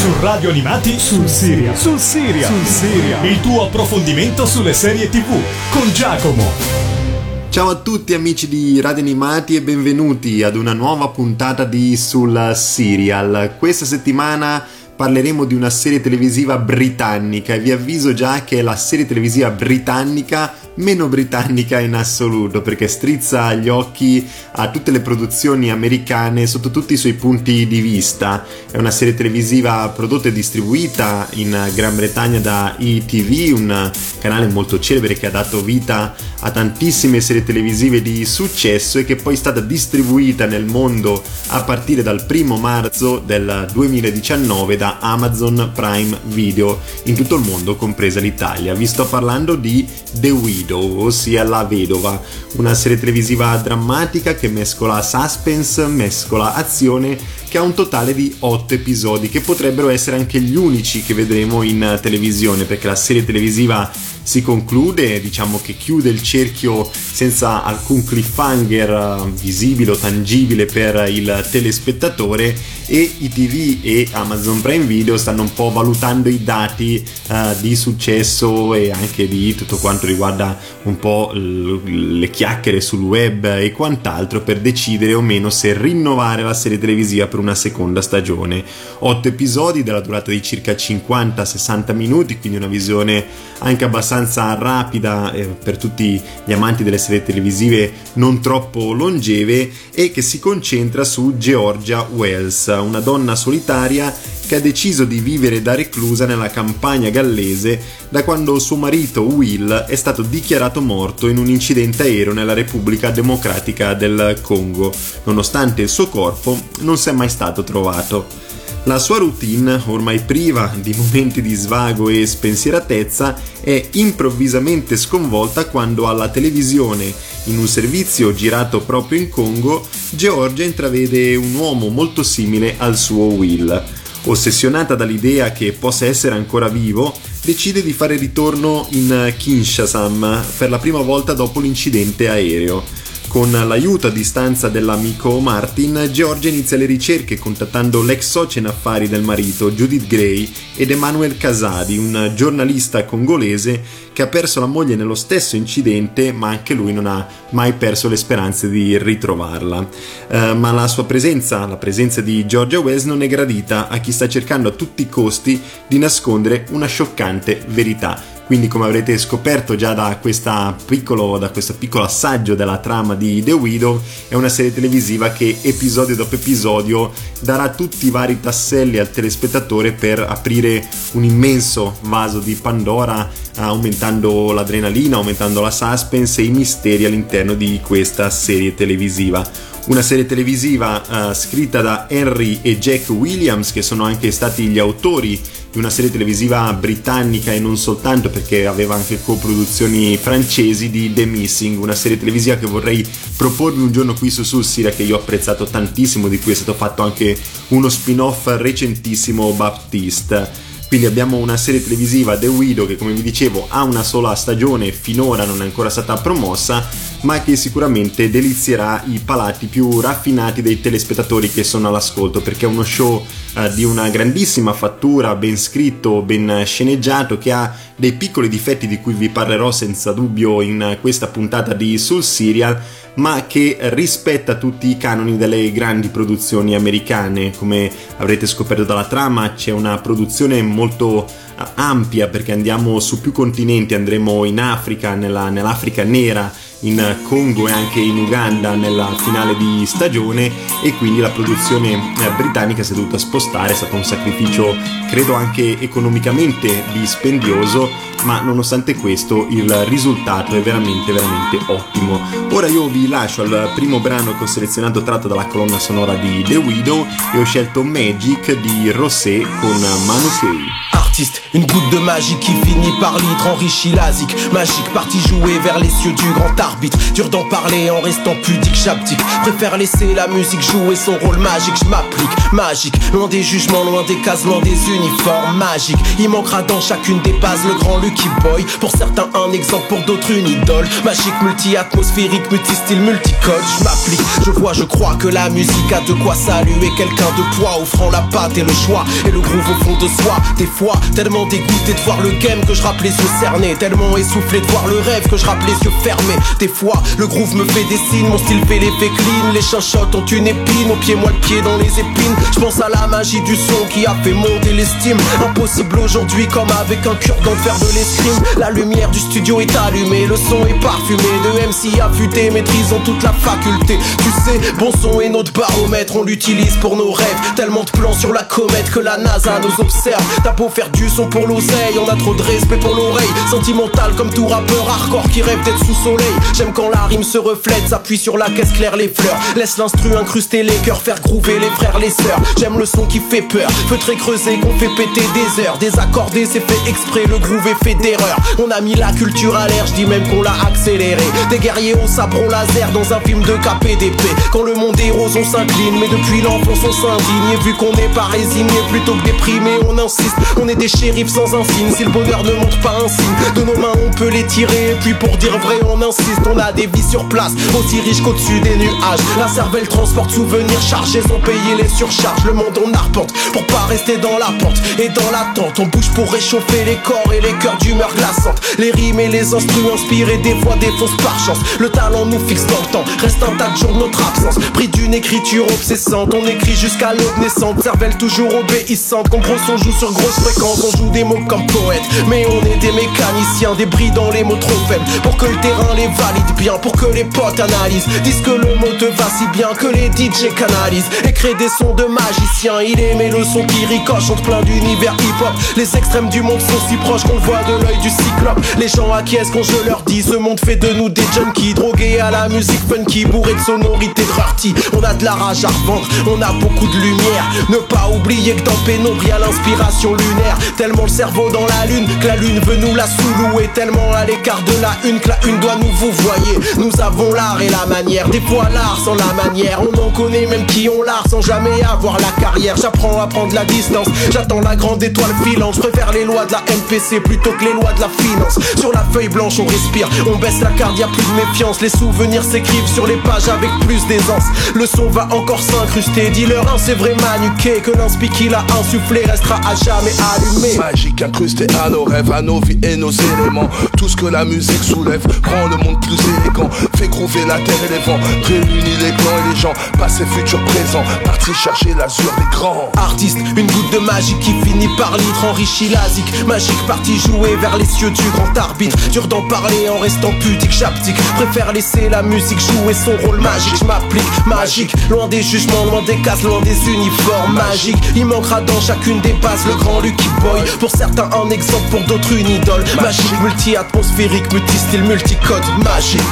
Su Radio Animati sul Siria. Sul Siria. Sul Siria. Il tuo approfondimento sulle serie TV con Giacomo. Ciao a tutti amici di Radio Animati e benvenuti ad una nuova puntata di Sul Serial. Questa settimana parleremo di una serie televisiva britannica e vi avviso già che la serie televisiva britannica meno britannica in assoluto perché strizza gli occhi a tutte le produzioni americane sotto tutti i suoi punti di vista. È una serie televisiva prodotta e distribuita in Gran Bretagna da ETV, un canale molto celebre che ha dato vita a tantissime serie televisive di successo e che poi è stata distribuita nel mondo a partire dal primo marzo del 2019 da Amazon Prime Video in tutto il mondo, compresa l'Italia. Vi sto parlando di The Widow, ossia La Vedova, una serie televisiva drammatica che mescola suspense, mescola azione, che ha un totale di 8 episodi, che potrebbero essere anche gli unici che vedremo in televisione, perché la serie televisiva si conclude, diciamo che chiude il cerchio senza alcun cliffhanger eh, visibile o tangibile per il telespettatore e ITV e Amazon Prime Video stanno un po' valutando i dati uh, di successo e anche di tutto quanto riguarda un po' l- le chiacchiere sul web e quant'altro per decidere o meno se rinnovare la serie televisiva per una seconda stagione. 8 episodi della durata di circa 50-60 minuti, quindi una visione anche abbastanza rapida eh, per tutti gli amanti delle serie televisive non troppo longeve e che si concentra su Georgia Wells, una donna solitaria che ha deciso di vivere da reclusa nella campagna gallese da quando suo marito Will è stato dichiarato morto in un incidente aereo nella Repubblica Democratica del Congo, nonostante il suo corpo non sia mai stato trovato. La sua routine, ormai priva di momenti di svago e spensieratezza, è improvvisamente sconvolta quando alla televisione, in un servizio girato proprio in Congo, Georgia intravede un uomo molto simile al suo Will. Ossessionata dall'idea che possa essere ancora vivo, decide di fare ritorno in Kinshasa per la prima volta dopo l'incidente aereo con l'aiuto a distanza dell'amico Martin, Georgia inizia le ricerche contattando l'ex socia in affari del marito, Judith Gray, ed Emmanuel Casadi, un giornalista congolese che ha perso la moglie nello stesso incidente, ma anche lui non ha mai perso le speranze di ritrovarla. Uh, ma la sua presenza, la presenza di Georgia Wells, non è gradita a chi sta cercando a tutti i costi di nascondere una scioccante verità quindi come avrete scoperto già da, piccolo, da, questo piccolo assaggio della trama di The Widow, è una serie televisiva che episodio dopo episodio darà tutti i vari tasselli al telespettatore per aprire un immenso vaso di Pandora, aumentando l'adrenalina, aumentando la suspense e i misteri all'interno di questa serie televisiva. Una serie televisiva uh, scritta da Henry e Jack Williams, che sono anche stati gli autori di una serie televisiva britannica e non soltanto perché aveva anche coproduzioni francesi di The Missing, una serie televisiva che vorrei proporvi un giorno qui su Sussira che io ho apprezzato tantissimo, di cui è stato fatto anche uno spin-off recentissimo Baptiste. Quindi abbiamo una serie televisiva The Widow che come vi dicevo ha una sola stagione, finora non è ancora stata promossa, ma che sicuramente delizierà i palati più raffinati dei telespettatori che sono all'ascolto, perché è uno show eh, di una grandissima fattura, ben scritto, ben sceneggiato, che ha dei piccoli difetti di cui vi parlerò senza dubbio in questa puntata di Soul Serial, ma che rispetta tutti i canoni delle grandi produzioni americane. Come avrete scoperto dalla trama, c'è una produzione molto eh, ampia perché andiamo su più continenti, andremo in Africa, nella, nell'Africa nera, in Congo e anche in Uganda nella finale di stagione e quindi la produzione eh, britannica si è dovuta spostare, è stato un sacrificio credo anche economicamente dispendioso, ma nonostante questo il risultato è veramente veramente ottimo. Ora io vi lascio al primo brano che ho selezionato tratto dalla colonna sonora di The Widow e ho scelto Magic di Rosé con Manu Kay. Une goutte de magie qui finit par litre enrichit l'asique Magique partie jouée vers les cieux du grand Dur d'en parler en restant pudique j'abdique. Préfère laisser la musique jouer son rôle magique. Je m'applique, magique. Loin des jugements, loin des cases, loin des uniformes magiques. Il manquera dans chacune des bases le grand Lucky Boy. Pour certains un exemple, pour d'autres une idole. Magique, multi-atmosphérique atmosphérique, multi-style, multicode, je m'applique, je vois, je crois que la musique a de quoi saluer quelqu'un de poids, offrant la pâte et le choix, et le groove au fond de soi, des fois, tellement dégoûté de voir le game que je rappelle les yeux cernés, tellement essoufflé de voir le rêve que je rappelle les yeux fermés, fois, le groove me fait des signes, mon style fait l'effet clean, les chinchottes ont une épine, au pied, moi le pied dans les épines, je pense à la magie du son qui a fait monter l'estime, impossible aujourd'hui comme avec un cure-dent faire de l'escrime, la lumière du studio est allumée, le son est parfumé, de MC affûté, maîtrisant toute la faculté, tu sais, bon son est notre baromètre, on l'utilise pour nos rêves, tellement de plans sur la comète que la NASA nous observe, t'as beau faire du son pour l'oseille, on a trop de respect pour l'oreille, sentimental comme tout rappeur hardcore qui rêve d'être sous soleil, j'aime quand la rime se reflète, s'appuie sur la caisse claire les fleurs, laisse l'instru incruster les cœurs, faire groover les frères, les sœurs, j'aime le son qui fait peur, très creusé qu'on fait péter des heures, désaccordé c'est fait exprès, le groove est fait d'erreur, on a mis la culture à l'air, je dis même qu'on l'a accéléré, des guerriers au sabre laser dans un film de KPDP, quand le monde est rose on s'incline, mais depuis l'enfance on s'indigne, et vu qu'on n'est pas résigné, plutôt que déprimé on insiste, on est des shérifs sans insigne, si le bonheur ne montre pas un signe, de nos mains on peut les tirer, et puis pour dire vrai on insiste, on a des vies sur place, aussi riches qu'au-dessus des nuages, la cervelle transporte souvenirs chargés sans payer les surcharges, le monde on arpente, pour pas rester dans la pente, et dans l'attente, on bouge pour réchauffer les corps et les cœurs d'humeur glaçante, les rimes et les instruments inspirés des voix défoncent par chance, le talent nous fixe dans le temps, reste un tas de jours notre absence, pris d'une écriture obsessante, on écrit jusqu'à l'aube naissante, cervelle toujours obéissante, gros on joue sur grosse fréquence, on joue des mots comme poète, mais on est des mécaniciens, des bris dans les mots trop faibles, pour que le terrain les valide bien, pour que les potes analysent, disent que le mot te va si bien que les DJ canalisent, et créent des sons de magiciens, il aimait le son qui ricoche entre plein d'univers hip-hop, les extrêmes du monde sont si proches qu'on le voit de l'œil du cyclope, les gens acquiescent quand je leur dis, ce monde fait de nous des junkies, drogués à la musique funky, bourrés de sonorités de on a de la rage à revendre, on a beaucoup de lumière, ne pas oublier que dans pénombre a l'inspiration lunaire, tellement le cerveau dans la lune, que la lune veut nous la sous-louer, tellement à l'écart de la une, que la une doit nous vous voyez, nous avons l'art et la manière, des fois l'art sans la manière, on en connaît même qui ont l'art sans jamais avoir la carrière, j'apprends à prendre la distance, j'attends la grande étoile filante, je préfère les lois de la MPC plutôt que les lois de la finance, sur la feuille blanche on respire, on baisse la garde, y a plus de méfiance, les souvenirs s'écrivent sur les pages avec plus d'aisance, le son va encore s'incruster, dis-leur un c'est vrai manuqué, que l'inspi qu'il a insufflé restera à jamais allumé. Magique incrusté à nos rêves, à nos vies et nos éléments, tout ce que la musique soulève rend le monde plus élégant, fait grouver la terre et les vents, réunit les clans et les gens, passé, futur, présent, parti chercher l'azur des grands. Artiste, une goutte de magie qui finit par litre, enrichit l'asique, magique partie jouée vers les cieux du grand arbitre, dur d'en parler en restant pudique, j'aptique, préfère laisser la musique jouer son rôle magique, je m'applique, magique, loin des jugements, loin des cases, loin des uniformes magiques, il manquera dans chacune des bases le grand Lucky Boy, pour certains un exemple, pour d'autres une idole, magique, multi-atmosphérique, multi-style, multicode, magique.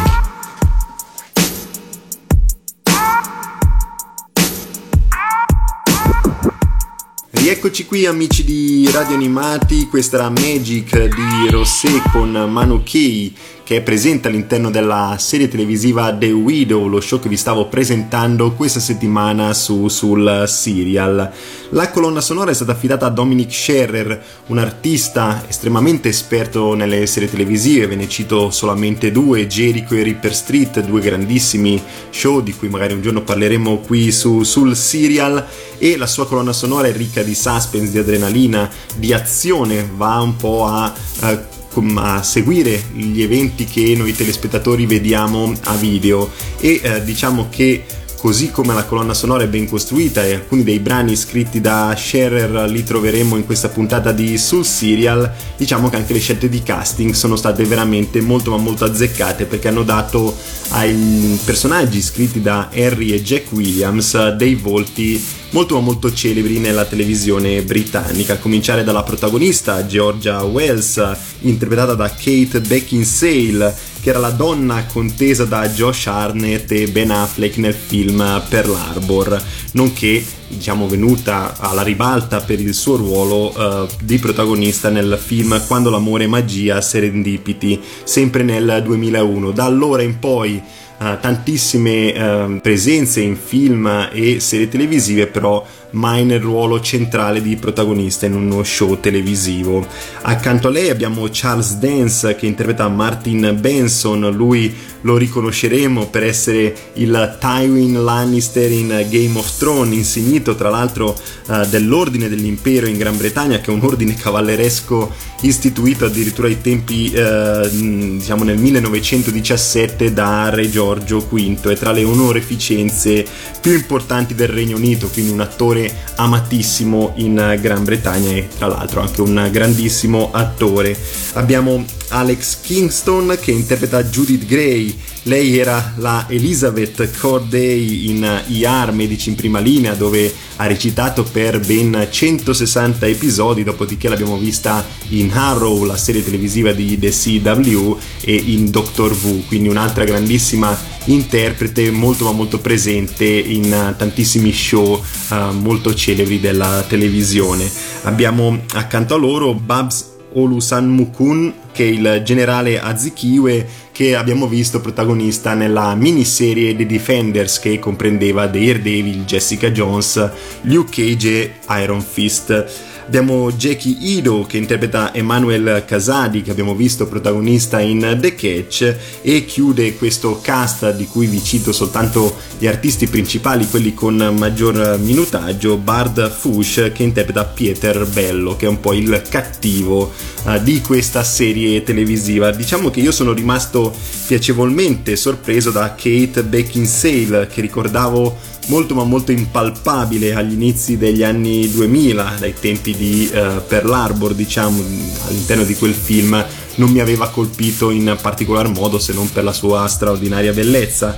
Rieccoci qui amici di Radio Animati, questa era Magic di Rosé con Manu Kei che è presente all'interno della serie televisiva The Widow, lo show che vi stavo presentando questa settimana su, sul serial. La colonna sonora è stata affidata a Dominic Scherrer, un artista estremamente esperto nelle serie televisive, ve ne cito solamente due, Jericho e Ripper Street, due grandissimi show di cui magari un giorno parleremo qui su, sul serial e la sua colonna sonora è ricca di suspense, di adrenalina, di azione, va un po' a... Uh, a seguire gli eventi che noi telespettatori vediamo a video e eh, diciamo che così come la colonna sonora è ben costruita e alcuni dei brani scritti da Scherer li troveremo in questa puntata di Soul Serial, diciamo che anche le scelte di casting sono state veramente molto ma molto azzeccate perché hanno dato ai personaggi scritti da Harry e Jack Williams dei volti molto ma molto celebri nella televisione britannica, a cominciare dalla protagonista Georgia Wells, interpretata da Kate Beckinsale, che era la donna contesa da Josh Arnett e Ben Affleck nel film Pearl Harbor, nonché diciamo venuta alla ribalta per il suo ruolo uh, di protagonista nel film Quando l'amore è magia Serendipity, sempre nel 2001. Da allora in poi Uh, tantissime uh, presenze in film e serie televisive, però mai nel ruolo centrale di protagonista in uno show televisivo. Accanto a lei abbiamo Charles Dance che interpreta Martin Benson, lui lo riconosceremo per essere il Tywin Lannister in Game of Thrones, insignito tra l'altro uh, dell'Ordine dell'Impero in Gran Bretagna, che è un ordine cavalleresco istituito addirittura ai tempi, uh, diciamo nel 1917 da Re Giorgio V, è tra le onoreficenze più importanti del Regno Unito, quindi un attore amatissimo in Gran Bretagna e tra l'altro anche un grandissimo attore. Abbiamo Alex Kingston che interpreta Judith Gray. Lei era la Elizabeth Corday in ER Medici in prima linea dove ha recitato per ben 160 episodi, dopodiché l'abbiamo vista in Harrow, la serie televisiva di The CW e in Doctor Who, quindi un'altra grandissima interprete molto ma molto presente in tantissimi show uh, molto celebri della televisione. Abbiamo accanto a loro Babs Olusan Mukun che è il generale Azikiwe che abbiamo visto protagonista nella miniserie The Defenders che comprendeva Daredevil, Jessica Jones, Luke Cage e Iron Fist. Abbiamo Jackie Ido che interpreta Emmanuel Casadi che abbiamo visto protagonista in The Catch e chiude questo cast di cui vi cito soltanto gli artisti principali, quelli con maggior minutaggio, Bard Fush che interpreta Pieter Bello che è un po' il cattivo uh, di questa serie televisiva. Diciamo che io sono rimasto piacevolmente sorpreso da Kate Beckinsale che ricordavo molto ma molto impalpabile agli inizi degli anni 2000, dai tempi di uh, Pearl Harbor, diciamo, all'interno di quel film non mi aveva colpito in particolar modo se non per la sua straordinaria bellezza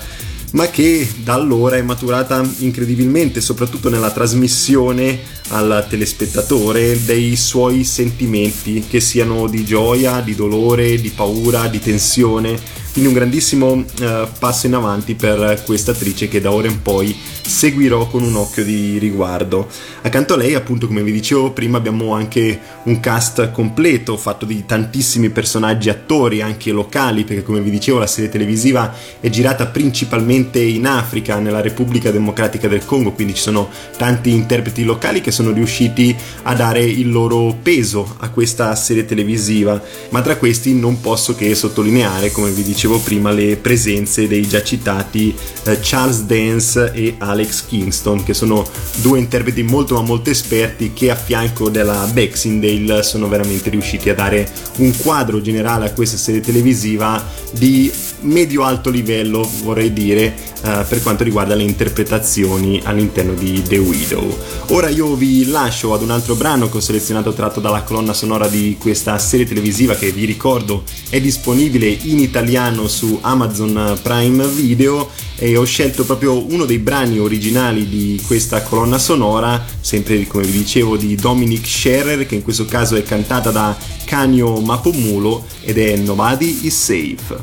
ma che da allora è maturata incredibilmente, soprattutto nella trasmissione al telespettatore dei suoi sentimenti, che siano di gioia, di dolore, di paura, di tensione. Quindi un grandissimo eh, passo in avanti per questa attrice che da ora in poi seguirò con un occhio di riguardo. Accanto a lei, appunto, come vi dicevo prima, abbiamo anche un cast completo fatto di tantissimi personaggi attori, anche locali, perché come vi dicevo la serie televisiva è girata principalmente in Africa, nella Repubblica Democratica del Congo, quindi ci sono tanti interpreti locali che sono riusciti a dare il loro peso a questa serie televisiva, ma tra questi non posso che sottolineare, come vi dicevo prima, le presenze dei già citati eh, Charles Dance e Alex Kingston, che sono due interpreti molto ma molto esperti che a fianco della Baxindale sono veramente riusciti a dare un quadro generale a questa serie televisiva di medio-alto livello, vorrei dire, uh, per quanto riguarda le interpretazioni all'interno di The Widow. Ora io vi lascio ad un altro brano che ho selezionato tratto dalla colonna sonora di questa serie televisiva che vi ricordo è disponibile in italiano su Amazon Prime Video e ho scelto proprio uno dei brani originali di questa colonna sonora, sempre come vi dicevo di Dominic Scherer che in questo caso è cantata da Canio Mapomulo ed è Nobody is Safe.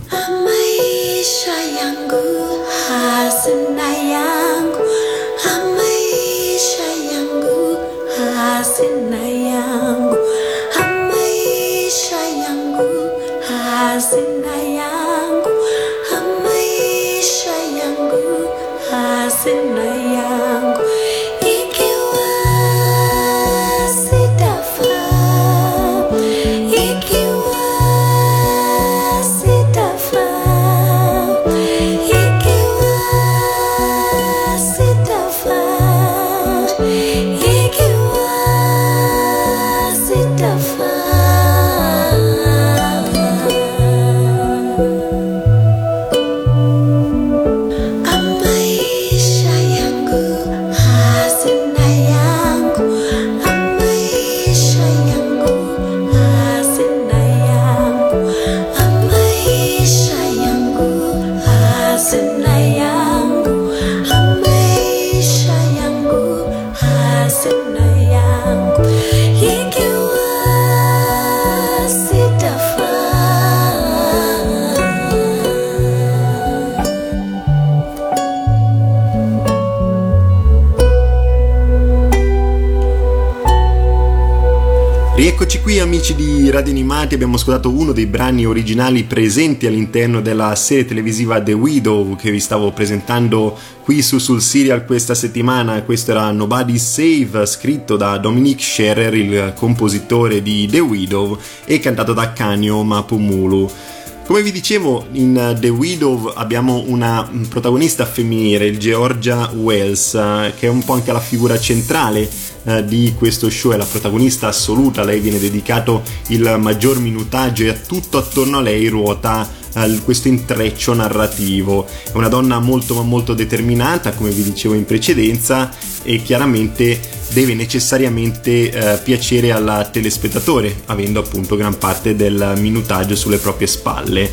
Hasna tonight. Rieccoci qui amici di Radio Animati, abbiamo ascoltato uno dei brani originali presenti all'interno della serie televisiva The Widow che vi stavo presentando qui su sul serial questa settimana. Questo era Nobody Save, scritto da Dominic Scherer, il compositore di The Widow, e cantato da Kanyo Mapumulu. Come vi dicevo, in The Widow abbiamo una protagonista femminile, il Georgia Wells, eh, che è un po' anche la figura centrale eh, di questo show, è la protagonista assoluta, lei viene dedicato il maggior minutaggio e tutto attorno a lei ruota eh, questo intreccio narrativo. È una donna molto ma molto determinata, come vi dicevo in precedenza, e chiaramente deve necessariamente eh, piacere al telespettatore, avendo appunto gran parte del minutaggio sulle proprie spalle.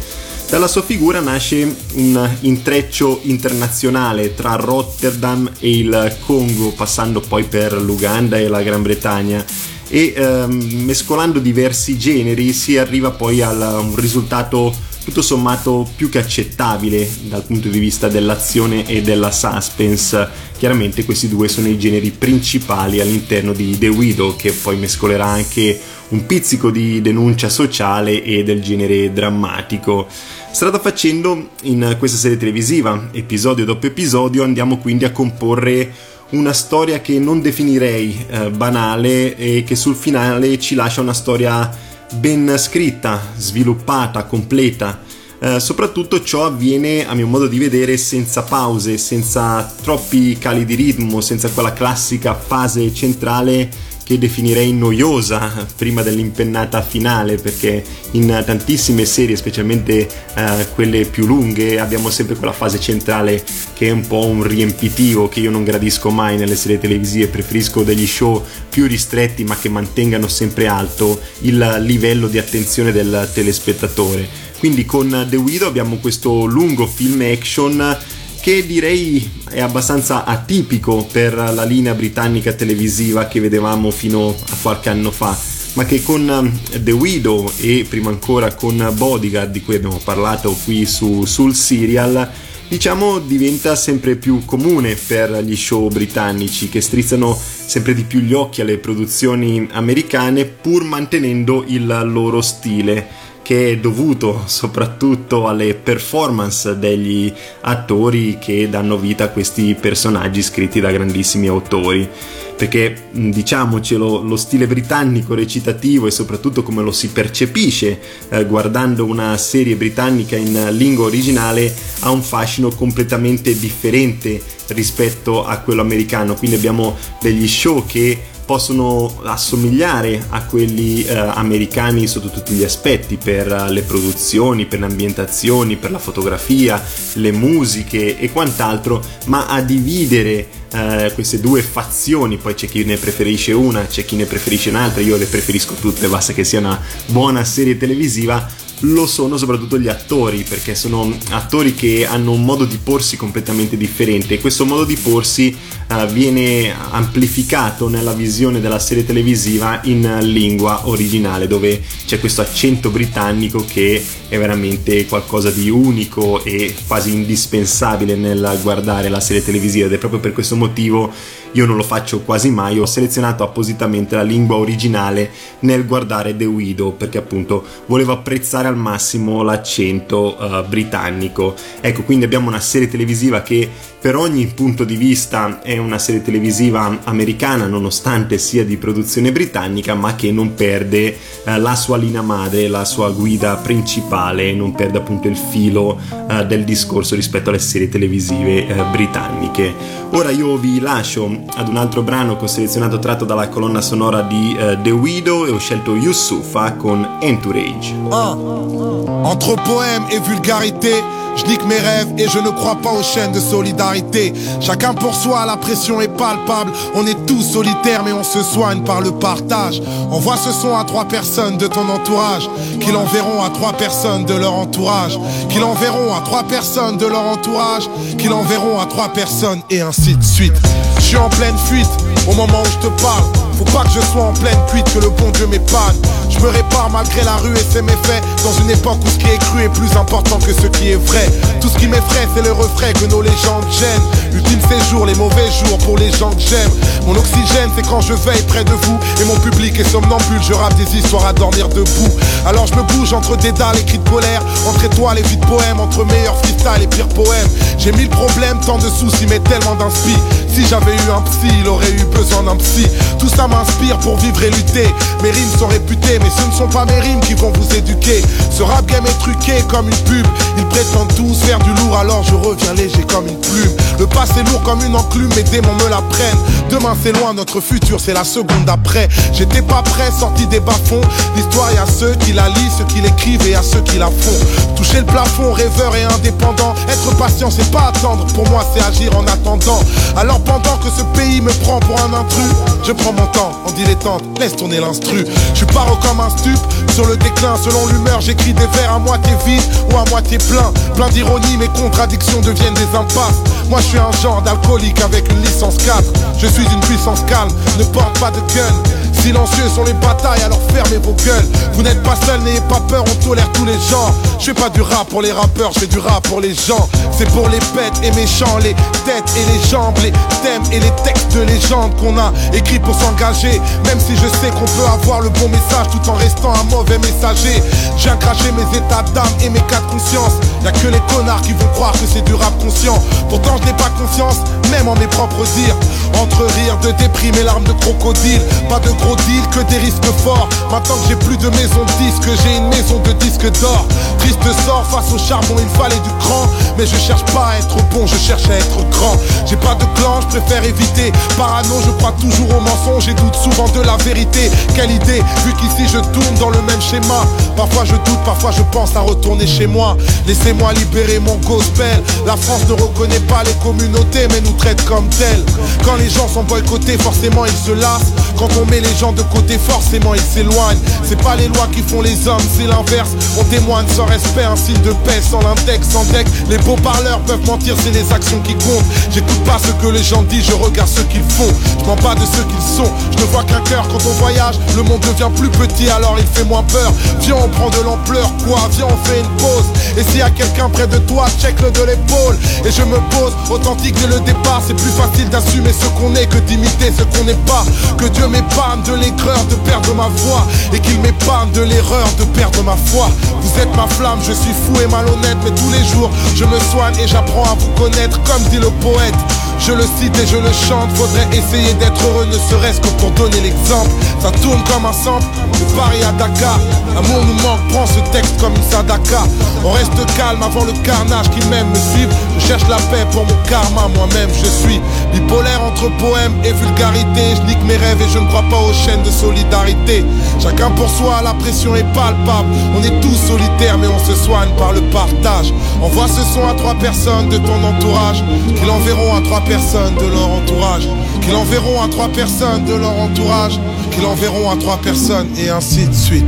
Dalla sua figura nasce un intreccio internazionale tra Rotterdam e il Congo, passando poi per l'Uganda e la Gran Bretagna e ehm, mescolando diversi generi si arriva poi a un risultato tutto sommato più che accettabile dal punto di vista dell'azione e della suspense. Chiaramente questi due sono i generi principali all'interno di The Widow che poi mescolerà anche un pizzico di denuncia sociale e del genere drammatico. Strada facendo in questa serie televisiva, episodio dopo episodio, andiamo quindi a comporre una storia che non definirei eh, banale e che sul finale ci lascia una storia ben scritta, sviluppata, completa. Eh, soprattutto ciò avviene a mio modo di vedere senza pause, senza troppi cali di ritmo, senza quella classica fase centrale che definirei noiosa prima dell'impennata finale perché in tantissime serie specialmente eh, quelle più lunghe abbiamo sempre quella fase centrale che è un po' un riempitivo che io non gradisco mai nelle serie televisive. Preferisco degli show più ristretti ma che mantengano sempre alto il livello di attenzione del telespettatore. Quindi con The Widow abbiamo questo lungo film action che direi è abbastanza atipico per la linea britannica televisiva che vedevamo fino a qualche anno fa, ma che con um, The Widow e prima ancora con Bodyguard, di cui abbiamo parlato qui su, sul serial, diciamo diventa sempre più comune per gli show britannici che strizzano sempre di più gli occhi alle produzioni americane pur mantenendo il loro stile che è dovuto soprattutto alle performance degli attori che danno vita a questi personaggi scritti da grandissimi autori. Perché diciamocelo, lo stile britannico recitativo e soprattutto come lo si percepisce eh, guardando una serie britannica in lingua originale ha un fascino completamente differente rispetto a quello americano. Quindi abbiamo degli show che possono assomigliare a quelli eh, americani sotto tutti gli aspetti, per uh, le produzioni, per le ambientazioni, per la fotografia, le musiche e quant'altro, ma a dividere eh, queste due fazioni, poi c'è chi ne preferisce una, c'è chi ne preferisce un'altra, io le preferisco tutte, basta che sia una buona serie televisiva, lo sono soprattutto gli attori, perché sono attori che hanno un modo di porsi completamente differente e questo modo di porsi uh, viene amplificato nella visione della serie televisiva in lingua originale, dove c'è questo accento britannico che è veramente qualcosa di unico e quasi indispensabile nel guardare la serie televisiva ed è proprio per questo motivo io non lo faccio quasi mai, ho selezionato appositamente la lingua originale nel guardare The Widow perché appunto volevo apprezzare al massimo l'accento uh, britannico. Ecco, quindi abbiamo una serie televisiva che per ogni punto di vista è una serie televisiva americana nonostante sia di produzione britannica ma che non perde uh, la sua linea madre, la sua guida principale, non perde appunto il filo uh, del discorso rispetto alle serie televisive britanniche. Ora io vi lascio ad un altro brano che ho selezionato tratto dalla colonna sonora di uh, The Widow e ho scelto Yusufa con Entourage. Un. Entre poème et vulgarité, je nique mes rêves et je ne crois pas aux chaînes de solidarité. Chacun pour soi, la pression est palpable. On est tous solitaires, mais on se soigne par le partage. Envoie ce son à trois personnes de ton entourage, qui l'enverront à trois personnes de leur entourage, qui l'enverront à trois personnes de leur entourage, qui l'enverront à trois personnes et ainsi de suite. Je suis en pleine fuite au moment où je te parle. Faut pas que je sois en pleine cuite, que le bon Dieu m'épanne. Je me répare malgré la rue et ses méfaits. Dans une époque où ce qui est cru est plus important que ce qui est vrai. Tout ce qui m'effraie, c'est le refrain que nos légendes gênent. Ultime séjour, les mauvais jours pour les gens que j'aime. Mon oxygène, c'est quand je veille près de vous. Et mon public est somnambule, je rappe des histoires à dormir debout. Alors je me bouge entre des dalles et cris de colère. Entre étoiles et vies de poèmes, entre meilleurs freestyle et pires poèmes. J'ai mille problèmes, tant de soucis, mais tellement d'inspi. Si j'avais eu un psy, il aurait eu besoin d'un psy. Tout ça m'inspire pour vivre et lutter. Mes rimes sont réputées, mais ce ne sont pas mes rimes qui vont vous éduquer. Ce rap game est truqué comme une pub. Ils prétendent tous faire du lourd, alors je reviens léger comme une plume. Le passé lourd comme une enclume, mes démons me la prennent. Demain c'est loin, notre futur c'est la seconde d'après. J'étais pas prêt, sorti des bas-fonds. L'histoire, y a ceux qui la lisent, ceux qui l'écrivent et à ceux qui la font. Toucher le plafond, rêveur et indépendant. Être patient, c'est pas attendre. Pour moi, c'est agir en attendant. Alors pendant que ce pays me prend pour un intrus, je prends mon temps en dilettante, laisse tourner l'instru. Je suis paro comme un stup, sur le déclin, selon l'humeur, j'écris des vers à moitié vides ou à moitié plein. Plein d'ironie, mes contradictions deviennent des impasses. Moi, je suis un genre d'alcoolique avec une licence 4. Je suis une puissance calme, ne porte pas de gun. Silencieux sont les batailles, alors fermez vos gueules. Vous n'êtes pas seul, n'ayez pas peur, on tolère tous les genres. Je fais pas du rap pour les rappeurs, je fais du rap pour les gens. C'est pour les bêtes et méchants, les têtes et les jambes, les thèmes et les textes de légende qu'on a écrits pour s'engager. Même si je sais qu'on peut avoir le bon message tout en restant un mauvais messager. Je viens cracher mes états d'âme et mes cas de conscience. Y'a que les connards qui vont croire que c'est du rap conscient. Pourtant je n'ai pas confiance, même en mes propres dires. Entre rire de déprime et larmes de crocodile. Pas de gros deal que des risques forts. Maintenant que j'ai plus de maison de disques, j'ai une maison de disques d'or. Triste sort face au charbon, il fallait du cran. Mais je cherche pas à être bon, je cherche à être grand. J'ai pas de clan, je préfère éviter. Parano, je crois toujours au mensonge et doute souvent de la vérité. Quelle idée, vu qu'ici je tourne dans le même schéma. Parfois je doute, parfois je pense à retourner chez moi. Laissez-moi libérer mon gospel. La France ne reconnaît pas les communautés, mais nous traite comme tels. Quand les gens sont boycottés, forcément ils se lassent. Quand on met les gens de côté, forcément ils s'éloignent. C'est pas les lois qui font les hommes, c'est l'inverse. On témoigne sans respect, un signe de paix, sans l'index, sans deck. Les beaux parleurs peuvent mentir, c'est les actions qui comptent. J'écoute pas ce que les gens disent, je regarde ce qu'ils font. Je mens pas de ce qu'ils sont. Je ne vois qu'un cœur quand on voyage. Le monde devient plus petit, alors il fait moins peur. Viens, on prend de l'ampleur, quoi? Viens, on fait une pause. Et s'il y a quelqu'un près de toi, check-le de l'épaule. Et je me pose, authentique dès le départ. C'est plus facile d'assumer ce qu'on est que d'imiter ce qu'on n'est pas. Que Dieu m'épargne de l'aigreur de perdre ma voix. Et qu'il m'épargne de l'erreur de perdre ma foi. Vous êtes ma flamme, je suis fou et malhonnête. Mais tous les jours, je me soigne et j'apprends à vous connaître. Comme dit le poète. Je le cite et je le chante, faudrait essayer d'être heureux, ne serait-ce que pour donner l'exemple. Ça tourne comme un sample, de Paris à Dakar. L'amour nous manque, prends ce texte comme une sadaka. On reste calme avant le carnage qui m'aime me suivre. Je cherche la paix pour mon karma, moi-même je suis bipolaire entre poème et vulgarité. Je nique mes rêves et je ne crois pas aux chaînes de solidarité. Chacun pour soi, la pression est palpable. On est tous solitaires, mais on se soigne par le partage. Envoie ce son à trois personnes de ton entourage, qui l'enverront à trois personnes de leur entourage, qui l'enverront à trois personnes de leur entourage, qui l'enverront à trois personnes, et ainsi de suite,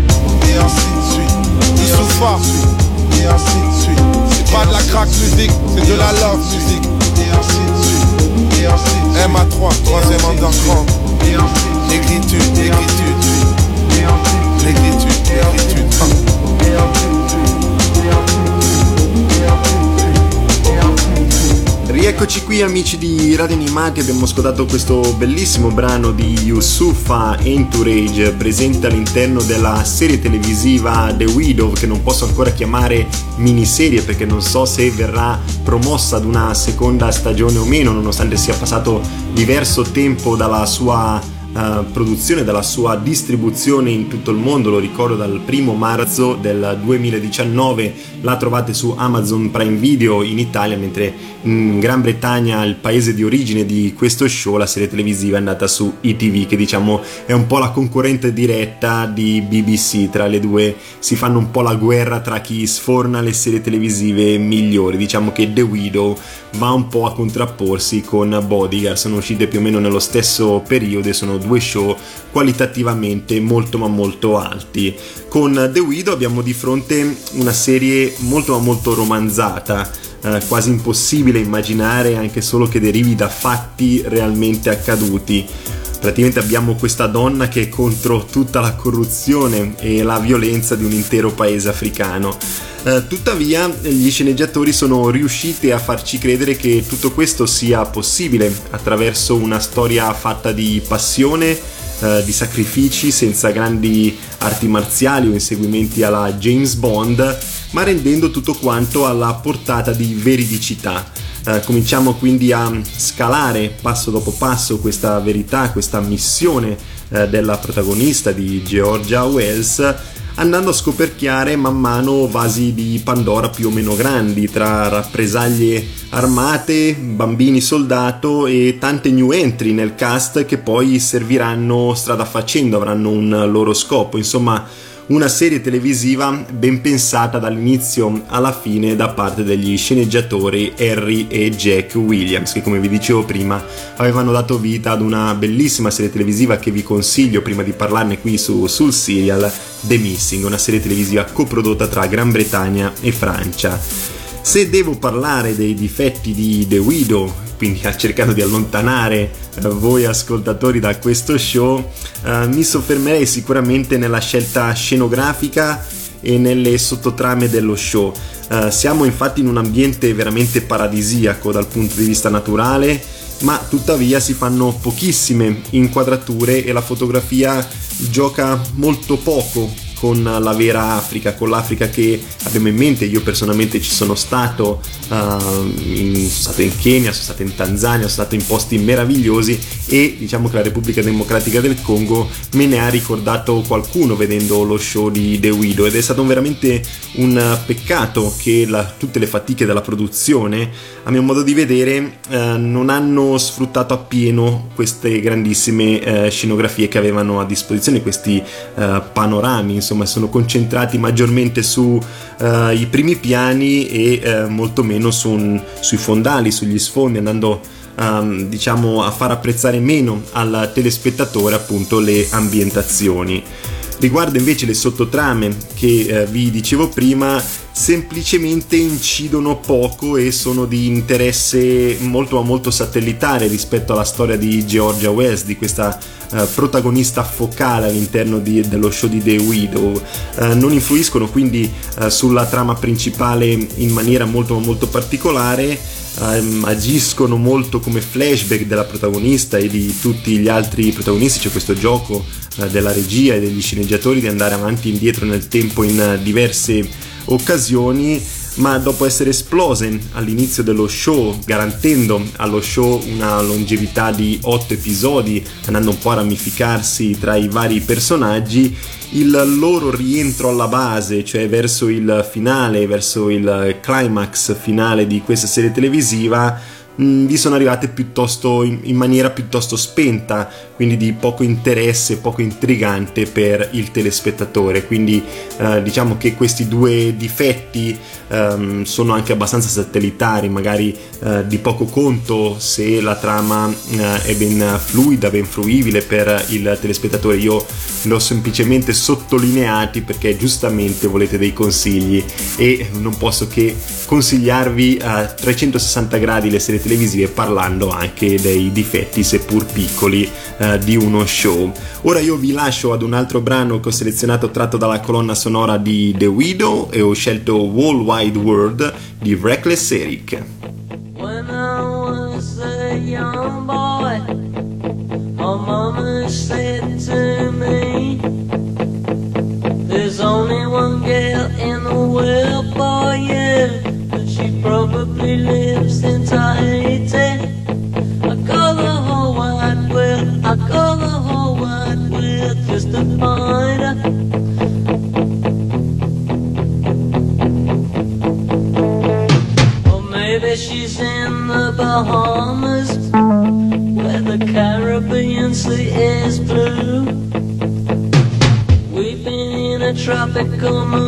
et ainsi de suite. Youssoufa, et ainsi de suite. C'est pas de la crack musique, c'est de la love musique, MA3, troisième underground. Négritude, négritude, négritude, négritude. Rieccoci qui amici di Radio Animati, abbiamo ascoltato questo bellissimo brano di Yusufa Entourage presente all'interno della serie televisiva The Widow che non posso ancora chiamare miniserie perché non so se verrà promossa ad una seconda stagione o meno nonostante sia passato diverso tempo dalla sua eh, produzione, dalla sua distribuzione in tutto il mondo, lo ricordo dal primo marzo del 2019, la trovate su Amazon Prime Video in Italia, mentre in Gran Bretagna, il paese di origine di questo show, la serie televisiva è andata su ITV, che diciamo è un po' la concorrente diretta di BBC, tra le due si fanno un po' la guerra tra chi sforna le serie televisive migliori, diciamo che The Widow va un po' a contrapporsi con Bodyguard, sono uscite più o meno nello stesso periodo e sono due show qualitativamente molto ma molto alti. Con The Widow abbiamo di fronte una serie molto ma molto romanzata, eh, quasi impossibile immaginare anche solo che derivi da fatti realmente accaduti. Praticamente abbiamo questa donna che è contro tutta la corruzione e la violenza di un intero paese africano. Eh, tuttavia gli sceneggiatori sono riusciti a farci credere che tutto questo sia possibile attraverso una storia fatta di passione, eh, di sacrifici, senza grandi arti marziali o inseguimenti alla James Bond, ma rendendo tutto quanto alla portata di veridicità. Eh, cominciamo quindi a scalare passo dopo passo questa verità, questa missione eh, della protagonista di Georgia Wells andando a scoperchiare man mano vasi di Pandora più o meno grandi tra rappresaglie armate, bambini soldato e tante new entry nel cast che poi serviranno strada facendo, avranno un loro scopo, insomma una serie televisiva ben pensata dall'inizio alla fine da parte degli sceneggiatori Harry e Jack Williams che come vi dicevo prima avevano dato vita ad una bellissima serie televisiva che vi consiglio prima di parlarne qui su, sul serial The Missing, una serie televisiva coprodotta tra Gran Bretagna e Francia. Se devo parlare dei difetti di The Widow, quindi cercando di allontanare voi ascoltatori da questo show, eh, mi soffermerei sicuramente nella scelta scenografica e nelle sottotrame dello show. Eh, siamo infatti in un ambiente veramente paradisiaco dal punto di vista naturale, ma tuttavia si fanno pochissime inquadrature e la fotografia gioca molto poco con la vera Africa, con l'Africa che abbiamo in mente. Io personalmente ci sono stato, uh, in, sono stato in Kenya, sono stato in Tanzania, sono stato in posti meravigliosi e diciamo che la Repubblica Democratica del Congo me ne ha ricordato qualcuno vedendo lo show di The Widow ed è stato veramente un peccato che la, tutte le fatiche della produzione, a mio modo di vedere, uh, non hanno sfruttato appieno queste grandissime uh, scenografie che avevano a disposizione, questi panorami insomma sono concentrati maggiormente sui uh, primi piani e uh, molto meno su un, sui fondali, sugli sfondi, andando um, diciamo a far apprezzare meno al telespettatore appunto le ambientazioni. Riguardo invece le sottotrame che eh, vi dicevo prima, semplicemente incidono poco e sono di interesse molto molto satellitare rispetto alla storia di Georgia West, di questa eh, protagonista focale all'interno di, dello show di The Widow. Eh, non influiscono quindi eh, sulla trama principale in maniera molto molto particolare um, agiscono molto come flashback della protagonista e di tutti gli altri protagonisti, c'è questo gioco uh, della regia e degli sceneggiatori di andare avanti e indietro nel tempo in uh, diverse occasioni ma dopo essere esplose all'inizio dello show, garantendo allo show una longevità di 8 episodi, andando un po' a ramificarsi tra i vari personaggi, il loro rientro alla base, cioè verso il finale, verso il climax finale di questa serie televisiva, mh, vi sono arrivate piuttosto in, in, maniera piuttosto spenta, quindi di poco interesse, poco intrigante per il telespettatore. Quindi eh, diciamo che questi due difetti ehm, sono anche abbastanza satellitari, magari eh, di poco conto se la trama eh, è ben fluida, ben fruibile per il telespettatore. Io li ho semplicemente sottolineati perché giustamente volete dei consigli e non posso che consigliarvi a 360 gradi le serie televisive parlando anche dei difetti seppur piccoli eh, di uno show. Ora io vi lascio ad un altro brano che ho selezionato tratto dalla colonna sonora di The Widow e ho scelto Wall Wide World di Reckless Eric. When I was a young lives in Tahiti. I call the whole wide world, I call the whole wide world just to find her. Or maybe she's in the Bahamas Where the Caribbean Sea is blue We've been in a tropical moonlit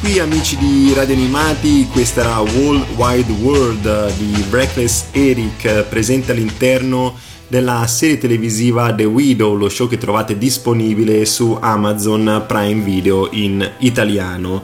qui amici di Radio Animati, questa era World Wide World di Breathless Eric presente all'interno della serie televisiva The Widow, lo show che trovate disponibile su Amazon Prime Video in italiano.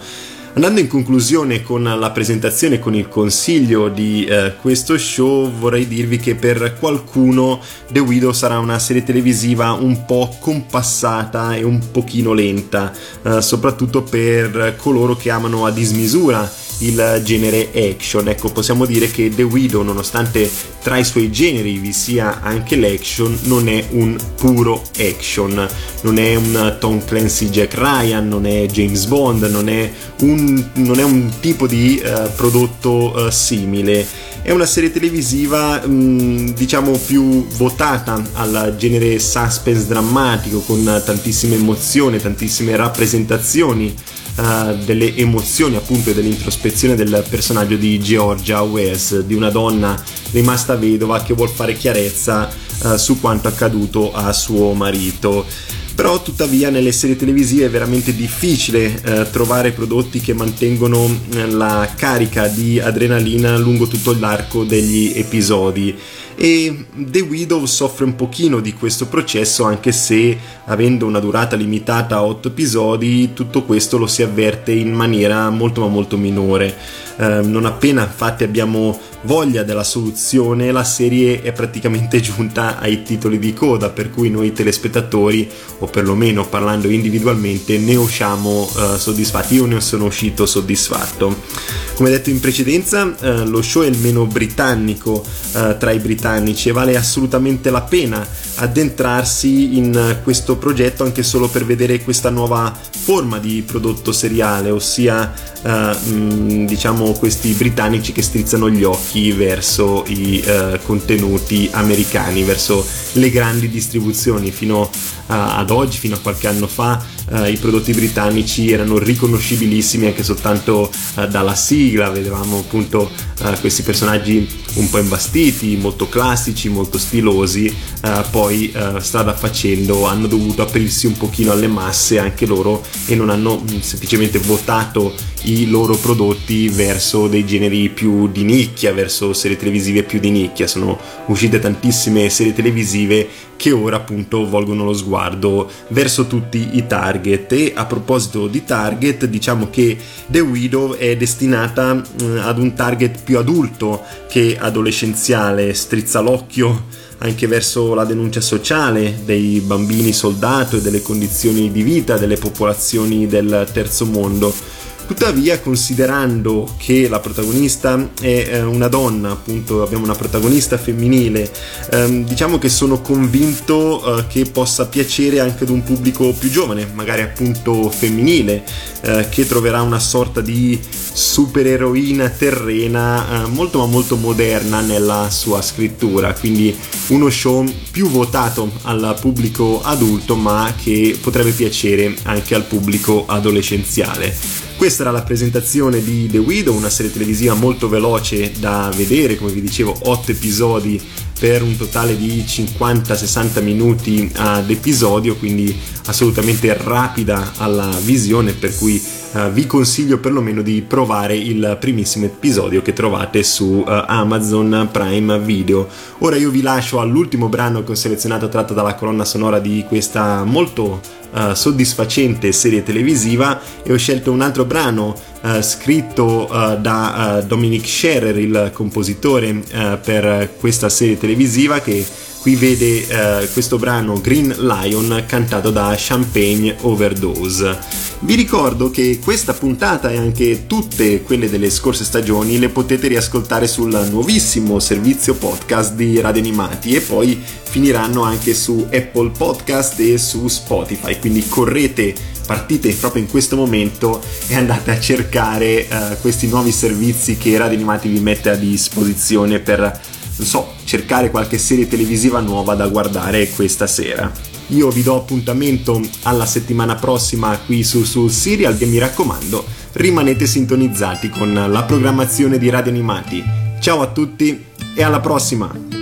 Andando in conclusione con la presentazione, con il consiglio di eh, questo show, vorrei dirvi che per qualcuno The Widow sarà una serie televisiva un po' compassata e un pochino lenta, eh, soprattutto per coloro che amano a dismisura il genere action. Ecco, possiamo dire che The Widow, nonostante tra i suoi generi vi sia anche l'action, non è un puro action, non è un Tom Clancy Jack Ryan, non è James Bond, non è un, non è un tipo di uh, prodotto uh, simile. È una serie televisiva mh, diciamo più votata al genere suspense drammatico con tantissime emozioni, tantissime rappresentazioni uh, delle emozioni appunto e dell'introspezione del personaggio di Georgia Wes, di una donna rimasta vedova che vuol fare chiarezza uh, su quanto accaduto a suo marito. Però tuttavia nelle serie televisive è veramente difficile eh, trovare prodotti che mantengono eh, la carica di adrenalina lungo tutto l'arco degli episodi e The Widow soffre un pochino di questo processo anche se avendo una durata limitata a 8 episodi tutto questo lo si avverte in maniera molto ma molto minore eh, non appena infatti abbiamo voglia della soluzione la serie è praticamente giunta ai titoli di coda per cui noi telespettatori o perlomeno parlando individualmente ne usciamo eh, soddisfatti. Io ne sono uscito soddisfatto. Come detto in precedenza eh, lo show è il meno britannico eh, tra i britannici e vale assolutamente la pena addentrarsi in questo progetto anche solo per vedere questa nuova forma di prodotto seriale ossia eh, mh, diciamo questi britannici che strizzano gli occhi verso i eh, contenuti americani verso le grandi distribuzioni. Fino a, ad oggi fino a qualche anno fa uh, i prodotti britannici erano riconoscibilissimi anche soltanto uh, dalla sigla, vedevamo appunto uh, questi personaggi un po' imbastiti, molto classici, molto stilosi, poi strada facendo hanno dovuto aprirsi un pochino alle masse anche loro e non hanno mm, semplicemente votato i loro prodotti verso dei generi più di nicchia, verso serie televisive più di nicchia. Sono uscite tantissime serie televisive che ora appunto volgono lo sguardo verso tutti i target. E a proposito di target diciamo che The Widow è destinata mh, ad un target più adulto che adolescenziale, strizza l'occhio anche verso la denuncia sociale dei bambini soldato e delle condizioni di vita delle popolazioni del terzo mondo Tuttavia, considerando che la protagonista è eh, una donna, appunto abbiamo una protagonista femminile, ehm, diciamo che sono convinto eh, che possa piacere anche ad un pubblico più giovane, magari appunto femminile, eh, che troverà una sorta di supereroina terrena eh, molto ma molto moderna nella sua scrittura, quindi uno show più votato al pubblico adulto ma che potrebbe piacere anche al pubblico adolescenziale. Questa era la presentazione di The Widow, una serie televisiva molto veloce da vedere, come vi dicevo, 8 episodi per un totale di 50-60 minuti ad episodio, quindi assolutamente rapida alla visione, per cui uh, vi consiglio perlomeno di provare il primissimo episodio che trovate su uh, Amazon Prime Video. Ora io vi lascio all'ultimo brano che ho selezionato tratto dalla colonna sonora di questa molto uh, soddisfacente serie televisiva e ho scelto un altro brano uh, scritto uh, da Dominic Scherer, il compositore per questa serie televisiva che qui vede eh, questo brano Green Lion cantato da Champagne Overdose. Vi ricordo che questa puntata e anche tutte quelle delle scorse stagioni le potete riascoltare sul nuovissimo servizio podcast di Radio Animati e poi finiranno anche su Apple Podcast e su Spotify, quindi correte partite proprio in questo momento e andate a cercare uh, questi nuovi servizi che Radio Animati vi mette a disposizione per non so, cercare qualche serie televisiva nuova da guardare questa sera. Io vi do appuntamento alla settimana prossima qui su Sul Serial e mi raccomando, rimanete sintonizzati con la programmazione di Radio Animati. Ciao a tutti e alla prossima!